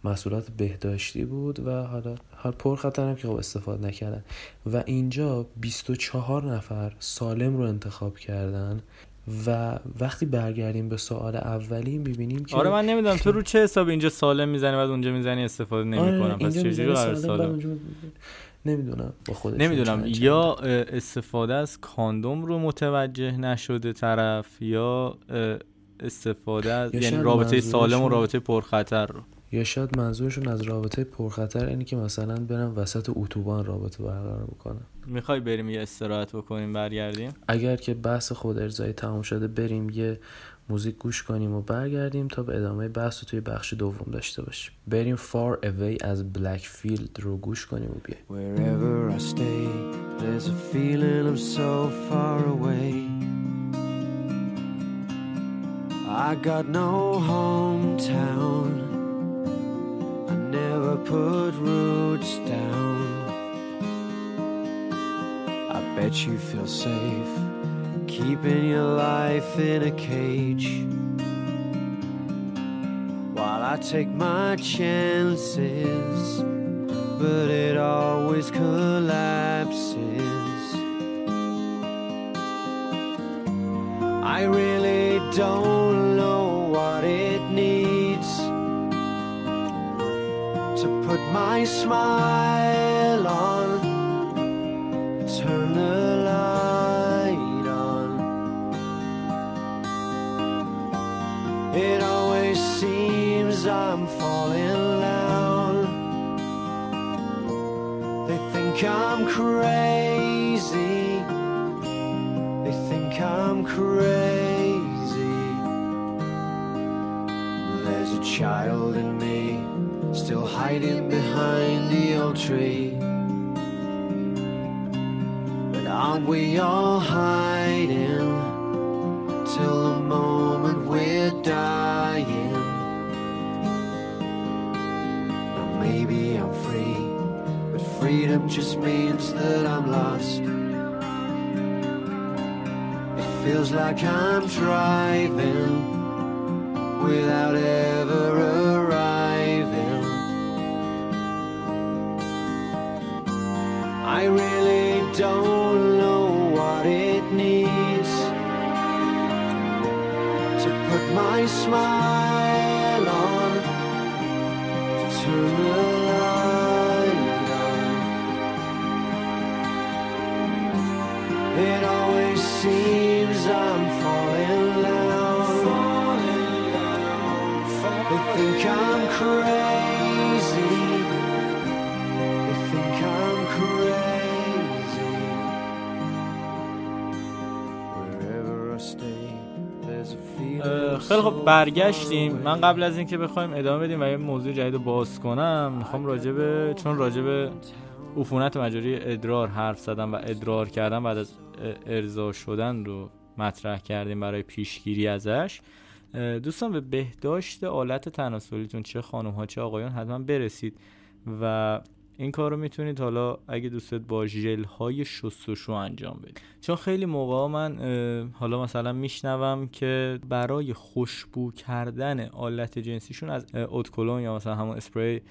Speaker 5: محصولات بهداشتی بود و حالا حال پرخطر هم که خب استفاده نکردن. و اینجا 24 نفر سالم رو انتخاب کردن. و وقتی برگردیم به سوال اولی می‌بینیم که
Speaker 2: آره من نمی‌دونم. تو رو چه حساب اینجا سالم می‌زنی؟ بعد اونجا می‌زنی استفاده نمی‌کنم. آره پس چجوری قرار سالم
Speaker 5: نمی‌دونم با خودش
Speaker 2: نمی‌دونم. یا استفاده از کاندوم رو متوجه نشده طرف یا استفاده از یعنی رابطه سالم و رابطه پرخطر رو.
Speaker 5: یا شاید منظورشون از رابطه پرخطر اینه که مثلا برن وسط اتوبان رابطه برقرار بکنن.
Speaker 2: می‌خوای بریم یه استراحت بکنیم برگردیم؟
Speaker 5: اگر که بحث خود ارزایی تمام شده بریم یه موزیک گوش کنیم و برگردیم تا به ادامه بحث رو توی بخش دوم داشته باشیم. بریم Far Away از Blackfield رو گوش کنیم و بیاییم Wherever I stay There's a feeling I'm so far away. I got no hometown. Never put roots down. I bet you feel safe keeping your life in a cage. While I take my chances, but it always collapses. I really don't know what it put my smile on, turn the light on. It always seems I'm falling down. They think I'm crazy. They think I'm crazy. There's a child in hiding behind the old tree. But aren't we all hiding till the moment we're dying? Now maybe I'm free, but freedom just means that I'm lost. It feels like I'm driving برگشتیم. من قبل از اینکه بخوایم ادامه بدیم و یه موضوع جدید باز کنم می‌خوام راجبه چون راجبه عفونت مجاری ادرار حرف زدم و ادرار کردم بعد از ارضا شدن رو مطرح کردیم برای پیشگیری ازش. دوستان به بهداشت آلت تناسلیتون چه خانم ها چه آقایان حتما برسید و این کار رو می‌تونید حالا اگه دوستت با ژل های شستشو انجام بدید چون خیلی موقع من حالا مثلا میشنوم که برای خوشبو کردن آلت جنسیشون از اتکلون یا مثلا همون اسپری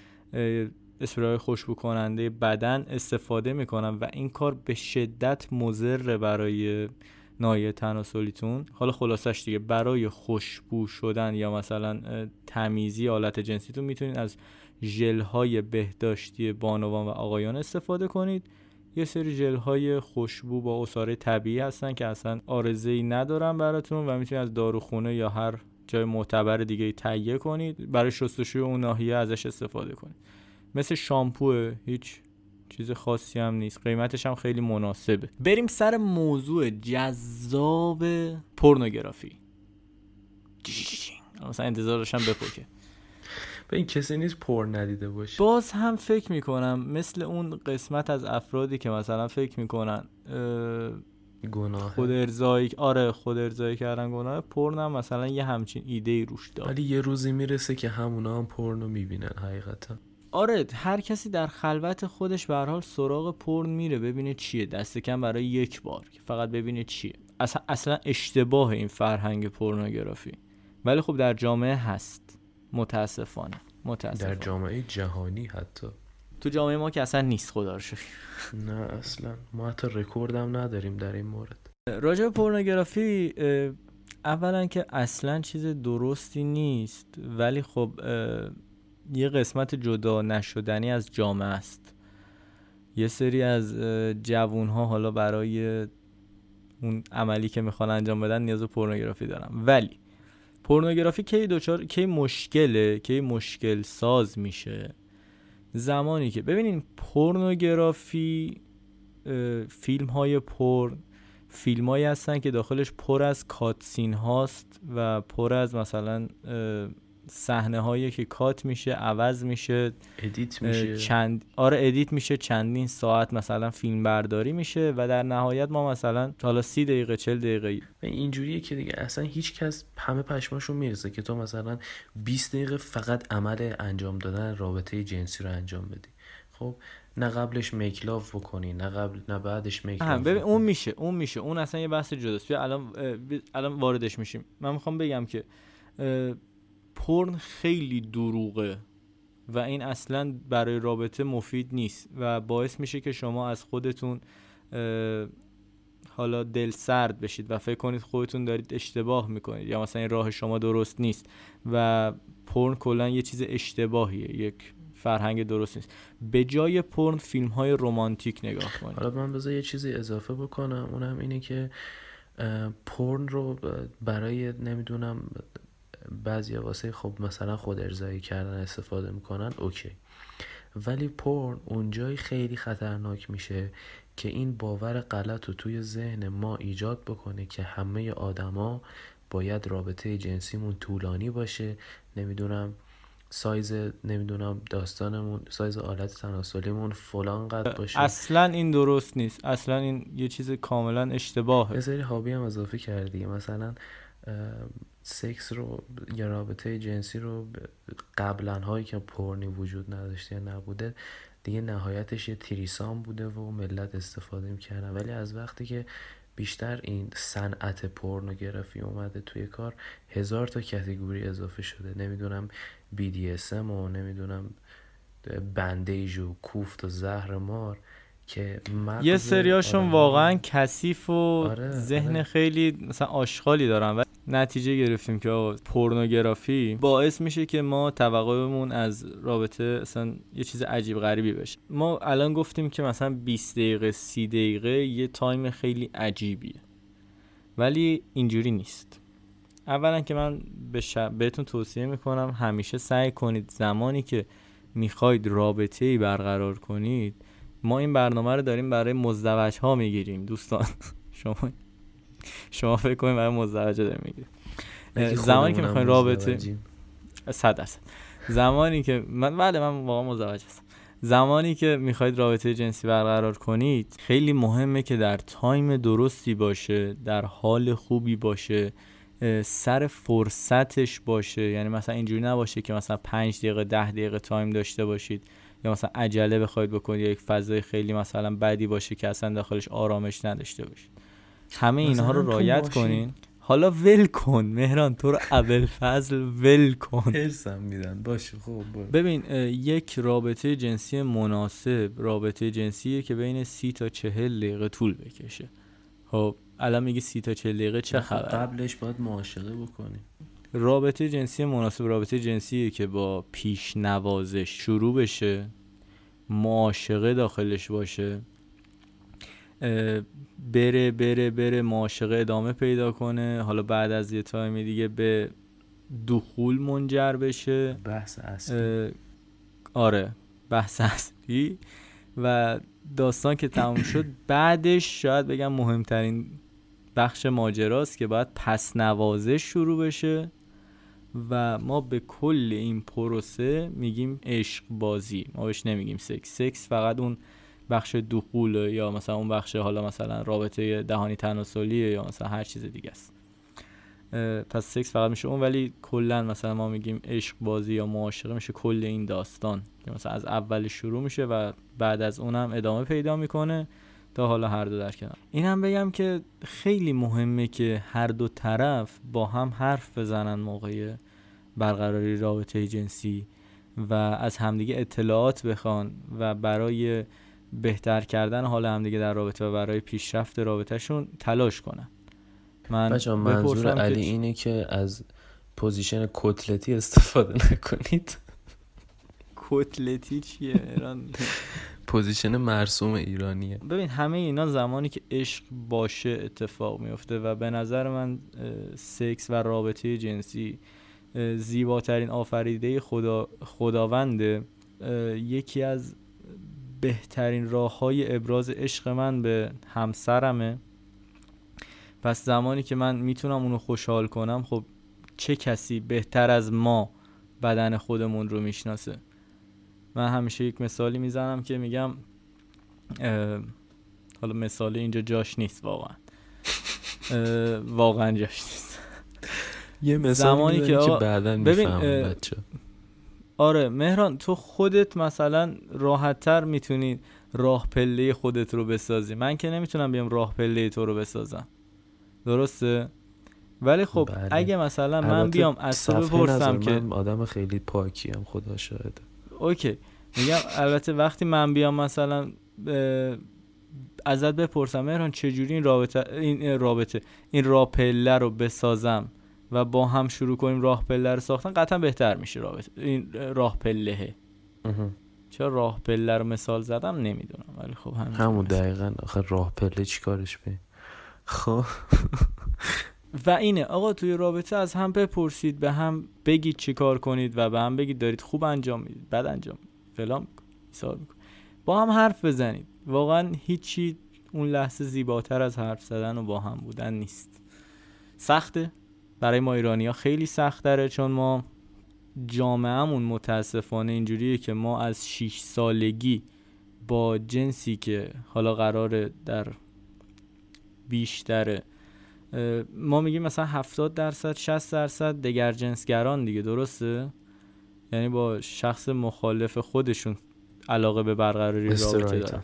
Speaker 5: اسپری خوشبو کننده بدن استفاده می‌کنن و این کار به شدت مضر برای نایه تناسلیتون حالا خلاصش دیگه برای خوشبو شدن یا مثلا تمیزی آلت جنسیتون می‌تونید از ژل های بهداشتی بانوان و آقایان استفاده کنید. یه سری ژل های خوشبو با اصاره طبیعی هستن که اصلا آرزه ای ندارن براتون و می‌تونید از داروخونه یا هر جای معتبر دیگه تهیه کنید. برای شستشوی اون ناحیه ازش استفاده کنید. مثل شامپو هیچ چیز خاصی هم نیست. قیمتش هم خیلی مناسبه. بریم سر موضوع جذاب پورنوگرافی.
Speaker 2: مثلا انتظار داشتم بپکه
Speaker 1: به این کسی نیست پر ندیده باشه.
Speaker 2: باز هم فکر می‌کنم مثل اون قسمت از افرادی که مثلا فکر می‌کنن
Speaker 1: گناه.
Speaker 2: خود ارزایی آره خود ارزایی کردن گناه پرنم مثلا یه همچین ایده ای روش داره.
Speaker 1: ولی یه روزی می‌رسه که همونا هم پرنو می‌بینن حقیقتا.
Speaker 2: آره هر کسی در خلوت خودش به هر حال سراغ پرن میره ببینه چیه. دست کم برای یک بار که فقط ببینه چیه. اصلا, اصلا اشتباه این فرهنگ پورنوگرافی ولی خب در جامعه هست. متاسفانه. متاسفانه.
Speaker 1: در جامعه جهانی حتی.
Speaker 2: تو جامعه ما که اصلا نیست خدا رو شکر.
Speaker 1: نه اصلا. ما حتی رکورد هم نداریم در این مورد.
Speaker 2: راجع به پورنوگرافی اولا که اصلا چیز درستی نیست ولی خب یه قسمت جدا نشدنی از جامعه است. یه سری از جوون ها حالا برای اون عملی که می‌خوان انجام بدن نیاز به پورنوگرافی دارن. ولی پورنوگرافی کی دوچار کی مشکله؟ کی مشکل ساز میشه؟ زمانی که ببینین پورنوگرافی فیلم های پورن فیلم هستن که داخلش پر از cut scene هاست و پر از مثلا صحنه هایی که cut میشه عوض میشه edit
Speaker 1: میشه.
Speaker 2: چند آره edit میشه چندین ساعت مثلا فیلم برداری میشه و در نهایت ما مثلا حالا سی دقیقه چل دقیقه
Speaker 1: و اینجوریه که دیگه اصلا هیچ کس همه پشماشون می‌رسه که تو مثلا 20 دقیقه فقط عمل انجام دادن رابطه جنسی رو انجام بدی. خب نه قبلش میکلاف بکنی نه قبل نه بعدش میکلاف
Speaker 2: ببین اون میشه اون میشه. اون اصلا یه بحث جداست. بیا الان الان واردش میشیم من می‌خوام بگم که پرن خیلی دروغه و این اصلا برای رابطه مفید نیست و باعث میشه که شما از خودتون حالا دل سرد بشید و فکر کنید خودتون دارید اشتباه می‌کنید یا مثلا این راه شما درست نیست و پرن کلا یه چیز اشتباهیه یک فرهنگ درست نیست. به جای پرن فیلم های رمانتیک نگاه کنید.
Speaker 1: حالا من بذار یه چیزی اضافه بکنم. اونم اینه که پرن رو برای نمی‌دونم بعضی واسه خب مثلا خود ارزایی کردن استفاده می‌کنن اوکی. ولی پرن اونجایی خیلی خطرناک میشه که این باور غلط رو توی ذهن ما ایجاد بکنه که همه آدما باید رابطه جنسیمون طولانی باشه. نمی‌دونم سایز نمی‌دونم داستانمون سایز آلت تناسلیمون فلان قد باشه.
Speaker 2: اصلا این درست نیست. اصلا این یه چیز کاملا اشتباهه.
Speaker 1: یه سری هابی هم اضافه کردی. مثلا سکس رو یا رابطه جنسی رو قبلا هایی که پرنی وجود نداشته یا نبوده دیگه نهایتش یه تریسام بوده و ملت استفاده می‌کردن ولی از وقتی که بیشتر این صنعت پورنوگرافی اومده توی کار هزار تا کتگوری اضافه شده. نمی‌دونم BDSM و نمی‌دونم بندیج و کوفت و زهر مار که
Speaker 2: یه سریاشون
Speaker 1: رو-
Speaker 2: واقعا کثیف و
Speaker 1: آره،
Speaker 2: ذهن
Speaker 1: آره.
Speaker 2: خیلی مثلا آشغالی دارن. و نتیجه گرفتیم که آقا پورنوگرافی باعث میشه که ما توقعمون از رابطه اصلا یه چیز عجیب غریبی بشه. ما الان گفتیم که مثلا 20 دقیقه 30 دقیقه یه تایم خیلی عجیبیه. ولی اینجوری نیست. اولا که من به ش- بهتون توصیه می‌کنم همیشه سعی کنید زمانی که می‌خواید رابطه ای برقرار کنید ما این برنامه رو داریم برای مزدوج ها می‌گیریم دوستان. شما شما فکر کنید برای مزدوج داریم می‌گیریم. زمانی که می‌خواین رابطه؟ صد درصد. زمانی که من بله من واقعا مزدوج هستم. زمانی که می‌خواید رابطه جنسی برقرار کنید خیلی مهمه که در تایم درستی باشه در حال خوبی باشه سر فرصتش باشه. یعنی مثلا اینجوری نباشه که مثلا پنج دقیقه ده دقیقه تایم داشته باشید. یا مثلا عجله بخواید بکنید یا یک فضای خیلی مثلا بدی باشه که اصلا داخلش آرامش نداشته باشید. همه اینها رو
Speaker 1: ماشین.
Speaker 2: کنین. حالا ول کن مهران تو رو اول فضل ول کن.
Speaker 1: هرسم میدن. باشه خب.
Speaker 2: ببین یک رابطه جنسی مناسب رابطه جنسیه که بین سی تا چهل دقیقه طول بکشه. خب الان میگی سی تا چهل دقیقه چه
Speaker 1: خب
Speaker 2: خبر
Speaker 1: قبلش باید معاشقه بکنی
Speaker 2: رابطه جنسی مناسب رابطه جنسیه که با پیش نوازش شروع بشه معاشقه داخلش باشه. بره بره بره معاشقه ادامه پیدا کنه. حالا بعد از یه تایمی دیگه به دخول منجر بشه.
Speaker 1: بحث اصلی.
Speaker 2: آره بحث اصلی. و داستان که تموم شد بعدش شاید بگم مهمترین بخش ماجراست که باید پس نوازش شروع بشه. و ما به کل این پروسه میگیم عشق بازی ما بهش نمیگیم سکس. سکس فقط اون بخش دخول یا مثلا اون بخش حالا مثلا رابطه دهانی تناسلیه یا مثلا هر چیز دیگه است. پس سکس فقط میشه اون ولی کلا مثلا ما میگیم عشق بازی یا معاشقه میشه کل این داستان که مثلا از اول شروع میشه و بعد از اونم ادامه پیدا می‌کنه تا حالا هر دو در کنار. این هم بگم که خیلی مهمه که هر دو طرف با هم حرف بزنن موقع برقراری رابطه جنسی و از همدیگه اطلاعات بخوان و برای بهتر کردن حال همدیگه در رابطه و برای پیشرفت رابطهشون تلاش کنن.
Speaker 1: من بچه منظور علی اینه که از پوزیشن کتلتی استفاده نکنید.
Speaker 2: کتلتی چیه؟ ایران؟
Speaker 1: position مرسوم ایرانیه.
Speaker 2: ببین همه اینا زمانی که عشق باشه اتفاق میفته و به نظر من سکس و رابطه جنسی زیباترین آفریده خدا خداونده یکی از بهترین راه های ابراز عشق من به همسرمه. پس زمانی که من می‌تونم اونو خوشحال کنم خب چه کسی بهتر از ما بدن خودمون رو می‌شناسه؟ من همیشه یک مثالی می‌زنم که میگم حالا مثال اینجا جاش نیست واقعا. واقعا جاش نیست.
Speaker 1: یه مثالی که, که بعدا ببین بچه
Speaker 2: آره مهران تو خودت مثلا راحتتر می‌تونی راه پله خودت رو بسازی. من که نمی‌تونم بیام راه پله تو رو بسازم. درسته؟ ولی خب بله. اگه مثلا من بیام از تو بپرسم که
Speaker 1: من آدم خیلی پاکیم خدا شاهده.
Speaker 2: اوکی. میگم البته وقتی من بیام مثلا ازت بپرسم مهران چجوری این رابطه این رابطه این راه پله رو بسازم؟ و با هم شروع کنیم راه پله رو ساختن قطعا بهتر میشه رابطه. این راه پله. چرا راه پله رو مثال زدم؟ نمی‌دونم ولی خب
Speaker 1: همون همون دقیقا. آخه راه پله چیکارش به خب.
Speaker 2: و اینه آقا توی رابطه از هم بپرسید به هم بگید چی کار کنید و به هم بگید دارید خوب انجام می‌دید بد انجام فلان میکن با هم حرف بزنید. واقعا هیچی اون لحظه زیباتر از حرف زدن و با هم بودن نیست. سخته؟ برای ما ایرانی ها خیلی سخت داره چون ما جامعهمون متاسفانه اینجوریه که ما از 6 سالگی با جنسی که حالا قراره در بیشتره ما میگیم مثلا 70 درصد 60 درصد دگر جنسگران دیگه درسته؟ یعنی با شخص مخالف خودشون علاقه به برقراری رابطه دارن.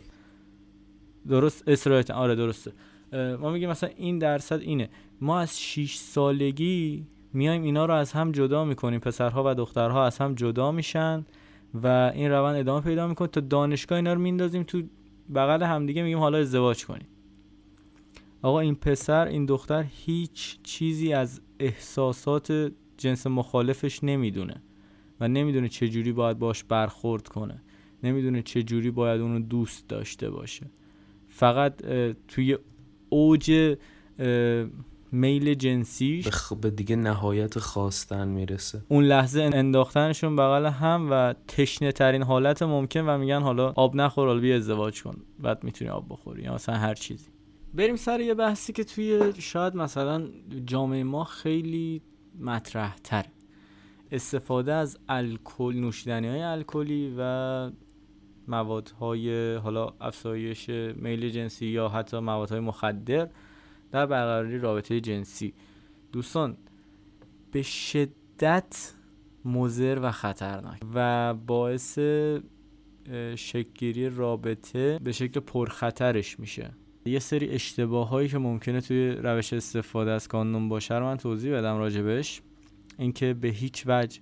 Speaker 2: درست اسرائیل آره درسته. ما میگیم مثلا این درصد اینه. ما از 6 سالگی میایم اینا رو از هم جدا می‌کنیم. پسرها و دخترها از هم جدا میشن و این روند ادامه پیدا می‌کنه. تا دانشگاه اینا رو میندازیم تو بغل همدیگه میگیم حالا ازدواج کنیم. آقا این پسر این دختر هیچ چیزی از احساسات جنس مخالفش نمی‌دونه و نمی‌دونه چه جوری باید باش برخورد کنه. نمی‌دونه چه جوری باید اونو دوست داشته باشه. فقط توی اوج میل جنسیش.
Speaker 1: به دیگه نهایت خواستن می‌رسه.
Speaker 2: اون لحظه انداختنشون بغل هم و تشنه ترین حالت ممکن و میگن حالا آب نخور حالا بیا ازدواج کن. بعد می‌تونی آب بخوری یا مثلا هر چیزی. بریم سر یه بحثی که توی شاید مثلا جامعه ما خیلی مطرح تر استفاده از الکل نوشیدنی های الکلی و موادهای حالا افزایش میل جنسی یا حتی موادهای مخدر در برقراری رابطه جنسی. دوستان به شدت مضر و خطرناک و باعث شکلگیری رابطه به شکل پرخطرش میشه. یه سری اشتباه هایی که ممکنه توی روش استفاده از کاندوم باشه رو من توضیح بدم راجبش اینکه به هیچ وجه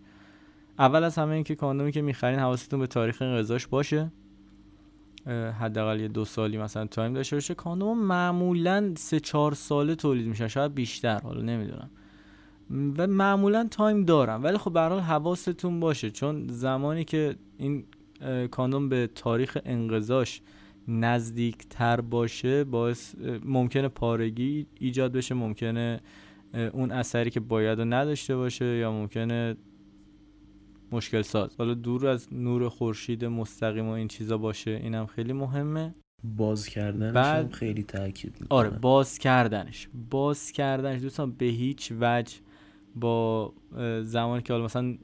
Speaker 2: اول از همه اینکه کاندومی که می‌خرین حواستون به تاریخ انقضاش باشه حداقل یه دو سالی مثلا time داشته باشه. کاندوم معمولا سه چهار ساله تولید میشن شاید بیشتر حالا نمی‌دونم. و معمولا time دارن ولی خب به حواستون باشه چون زمانی که این کاندوم به تاریخ انقضاش نزدیک تر باشه باعث ممکنه پارگی ایجاد بشه ممکنه اون اثری که باید نداشته باشه یا ممکنه مشکل ساز حالا دور از نور خورشید مستقیم و این چیزا باشه اینم خیلی مهمه.
Speaker 1: باز کردنش بعد... خیلی تاکید
Speaker 2: آره باز کردنش. باز کردنش. دوستان به هیچ وجه با زمانی که حالا مثلا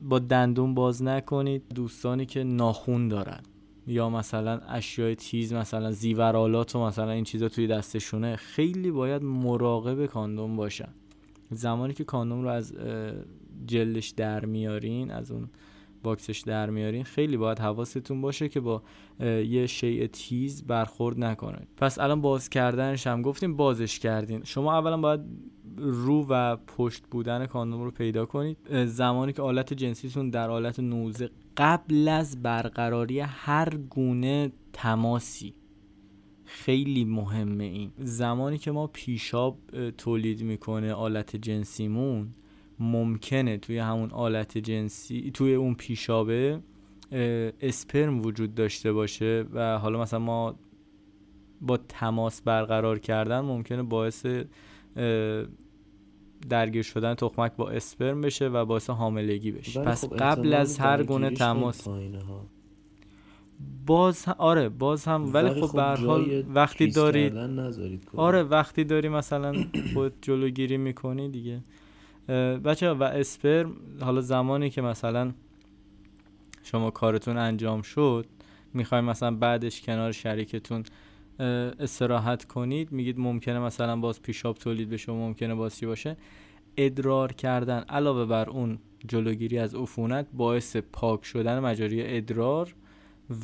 Speaker 2: با دندون باز نکنید. دوستانی که ناخون دارن یا مثلا اشیای تیز مثلا زیورالات و مثلا این چیزا توی دستشونه خیلی باید مراقب کاندوم باشن. زمانی که کاندوم رو از جلدش در میارین از اون box ش در میارین خیلی باید حواستون باشه که با یه شیء تیز برخورد نکنه. پس الان باز کردنش هم گفتیم بازش کردین. شما اولا باید رو و پشت بودن کاندوم رو پیدا کنید. زمانی که آلت جنسیتون در حالت نوزه قبل از برقراری هر گونه تماسی خیلی مهمه این. زمانی که ما پیشاب تولید می‌کنه آلت جنسیمون ممکنه توی همون آلت جنسی توی اون پیشابه اسپرم وجود داشته باشه و حالا مثلا ما با تماس برقرار کردن ممکنه باعث درگیر شدن تخمک با اسپرم بشه و باعث حاملگی بشه. پس خب قبل از هر گونه تماس باز آره باز هم ولی خب, خب به حال وقتی دارید آره وقتی داری مثلا خود جلوگیری می‌کنی دیگه. بچه و اسپرم حالا زمانی که مثلا شما کارتون انجام شد می‌خوایم مثلا بعدش کنار شریکتون استراحت کنید میگید ممکنه مثلا باز پیشاب تولید بشه و ممکنه باز چی باشه. ادرار کردن علاوه بر اون جلوگیری از عفونت باعث پاک شدن مجاری ادرار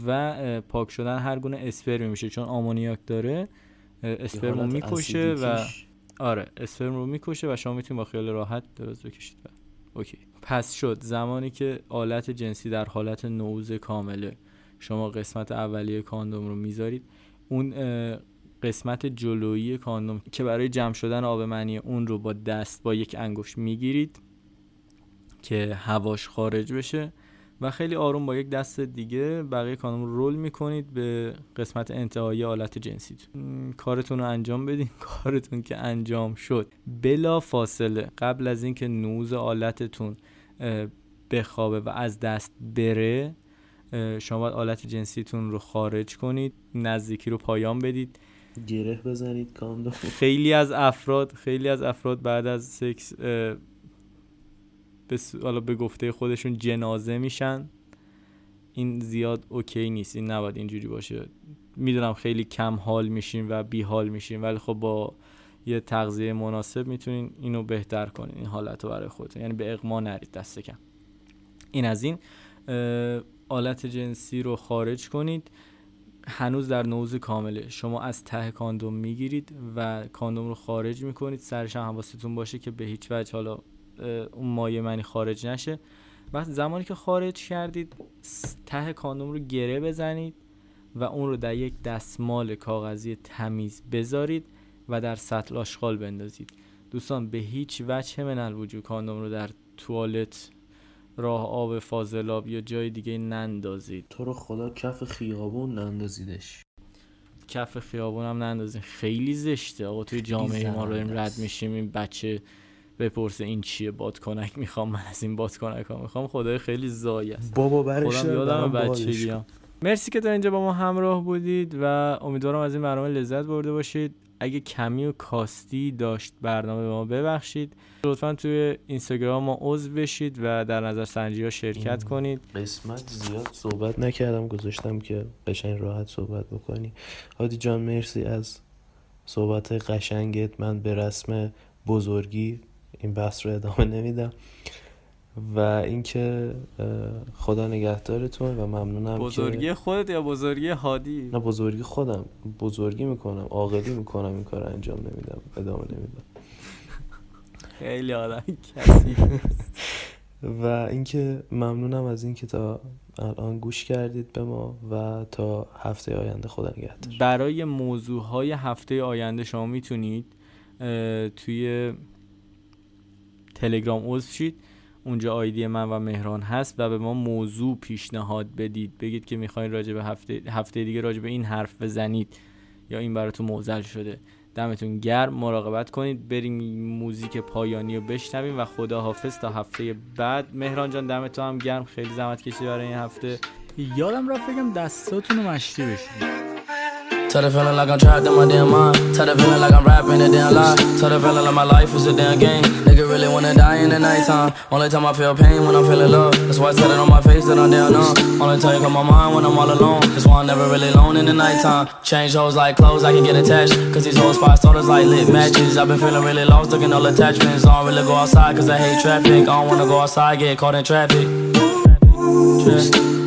Speaker 2: و پاک شدن هر گونه اسپرمی میشه چون آمونیاک داره اسپرم رو می‌کشه و آره اسپرم رو می‌کشه و شما می‌تونید با خیال راحت دراز بکشید. okay. پس شد. زمانی که آلت جنسی در حالت نعوظ کامله. شما قسمت اولیه کاندوم رو می‌ذارید. اون قسمت جلویی کاندوم که برای جمع شدن آب منی اون رو با دست با یک انگشت می‌گیرید که هواش خارج بشه. و خیلی آروم با یک دست دیگه بقیه کاندوم رو roll می‌کنید به قسمت انتهایی آلت جنسیتون کارتون رو انجام بدین. کارتون که انجام شد. بلا فاصله قبل از اینکه نعوظ آلتتون بخوابه و از دست بره شما باید آلت جنسیتون رو خارج کنید نزدیکی رو پایان بدید.
Speaker 1: گره بزنید کاندوم.
Speaker 2: خیلی از افراد خیلی از افراد بعد از سکس حالا به گفته خودشون جنازه میشن. این زیاد okay نیست. این نباید اینجوری باشه. می‌دونم خیلی کم حال میشین و بی حال میشین ولی خب با یه تغذیه مناسب می‌تونین اینو بهتر کنین. این حالت رو برای خودتون. یعنی به اقما نرید دست کم. این از این. آلت جنسی رو خارج کنید. هنوز در نوز کامله. شما از ته کاندوم می‌گیرید و کاندوم رو خارج می‌کنید. سرش هم حواستون باشه که به هیچ وجه حالا اون مایه منی خارج نشه. وقتی زمانی که خارج کردید ته کاندوم رو گره بزنید و اون رو در یک دستمال کاغذی تمیز بذارید و در سطل آشغال بندازید. دوستان به هیچ وجه من الوجود کاندوم رو در توالت راه آب فاضلاب یا جای دیگه نندازید.
Speaker 1: تو رو خدا کف خیابون نندازیدش.
Speaker 2: کف خیابون هم نندازید خیلی زشته. آقا توی جامعه ما رو رد میشیم. این بچه بپرسه این چیه بادکنک می‌خوام من از این بادکنک ها می‌خوام خدای خیلی زایی است
Speaker 1: بابا برش
Speaker 2: خودم یادم بچگی مرسی که تا اینجا با ما همراه بودید و امیدوارم از این برنامه لذت برده باشید. اگه کمی و کاستی داشت برنامه به ما ببخشید. لطفا توی اینستاگرام ما عضو بشید و در نظر سنجی ها شرکت کنید.
Speaker 1: قسمت زیاد صحبت نکردم گذاشتم که قشنگ راحت صحبت بکنی هادی جان مرسی از صحبت قشنگت. من به رسم بزرگی این بحث رو ادامه نمیدم. و اینکه خدا نگهدارتون و ممنونم
Speaker 2: بزرگی خودت یا بزرگی هادی؟
Speaker 1: نه بزرگی خودم. بزرگی می‌کنم عاقلی می‌کنم این کار انجام نمیدم ادامه نمیدم.
Speaker 2: خیلی آدم کسی
Speaker 1: و اینکه ممنونم از اینکه تا الان گوش کردید به ما و تا هفته آینده خدا نگهدار.
Speaker 2: برای موضوع های هفته آینده شما می‌تونید توی تلگرام عضو شید. اونجا آیدی من و مهران هست و به ما موضوع پیشنهاد بدید. بگید که می‌خواین راجع به هفته هفته دیگه راجع به این حرف بزنید یا این براتون موزل شده. دمتون گرم. مراقبت کنید. بریم موزیک پایانی رو بشنویم و خدا حافظ تا هفته بعد. مهران جان دمتون هم گرم. خیلی زحمت کشید برای این هفته. یادم رفت بگم دستاتون رو مشتی بشید
Speaker 6: Tell the feeling like I'm trapped in my damn mind. Tell the feeling like I'm rapping a damn lie. Tell the feeling like my life is a damn game. Nigga really wanna die in the nighttime. Only time I feel pain when I'm feeling love. That's why I said it on my face that I'm down on. Only time you come my mind when I'm all alone. That's why I'm never really alone in the nighttime. Change hoes like clothes, I can get attached. Cause these hoes five starters like lit matches. I've been feeling really lost, looking all attachments. I don't really go outside cause I hate traffic. I don't wanna go outside, get caught in traffic. Traffic.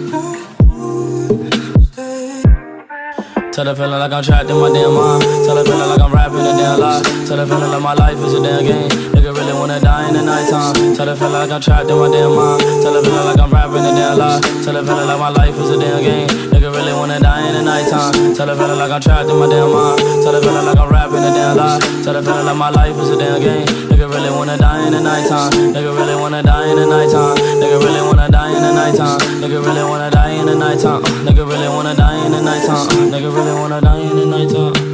Speaker 6: Tell the feeling like I'm trapped in my damn mind. Tell the feeling like I'm rapping a damn lie. Tell the feeling like my life is a damn game. Nigga really wanna die in the nighttime. Tell the feeling like I'm trapped in my damn mind. Tell the feeling like I'm rapping a damn lie. Tell the feeling like my life is a damn game. Nigga really wanna die in the nighttime. Tell the feeling like I'm trapped in my damn mind. Tell the feeling like I'm rapping a damn lie. Tell the feeling like my life is a damn game. Nigga really wanna die in the nighttime. Nigga really wanna die in the nighttime. Nigga really wanna in the nighttime. Uh. Nigga really wanna die in the nighttime. Uh. Nigga really wanna die in the nighttime. Uh. Nigga really wanna die in the nighttime.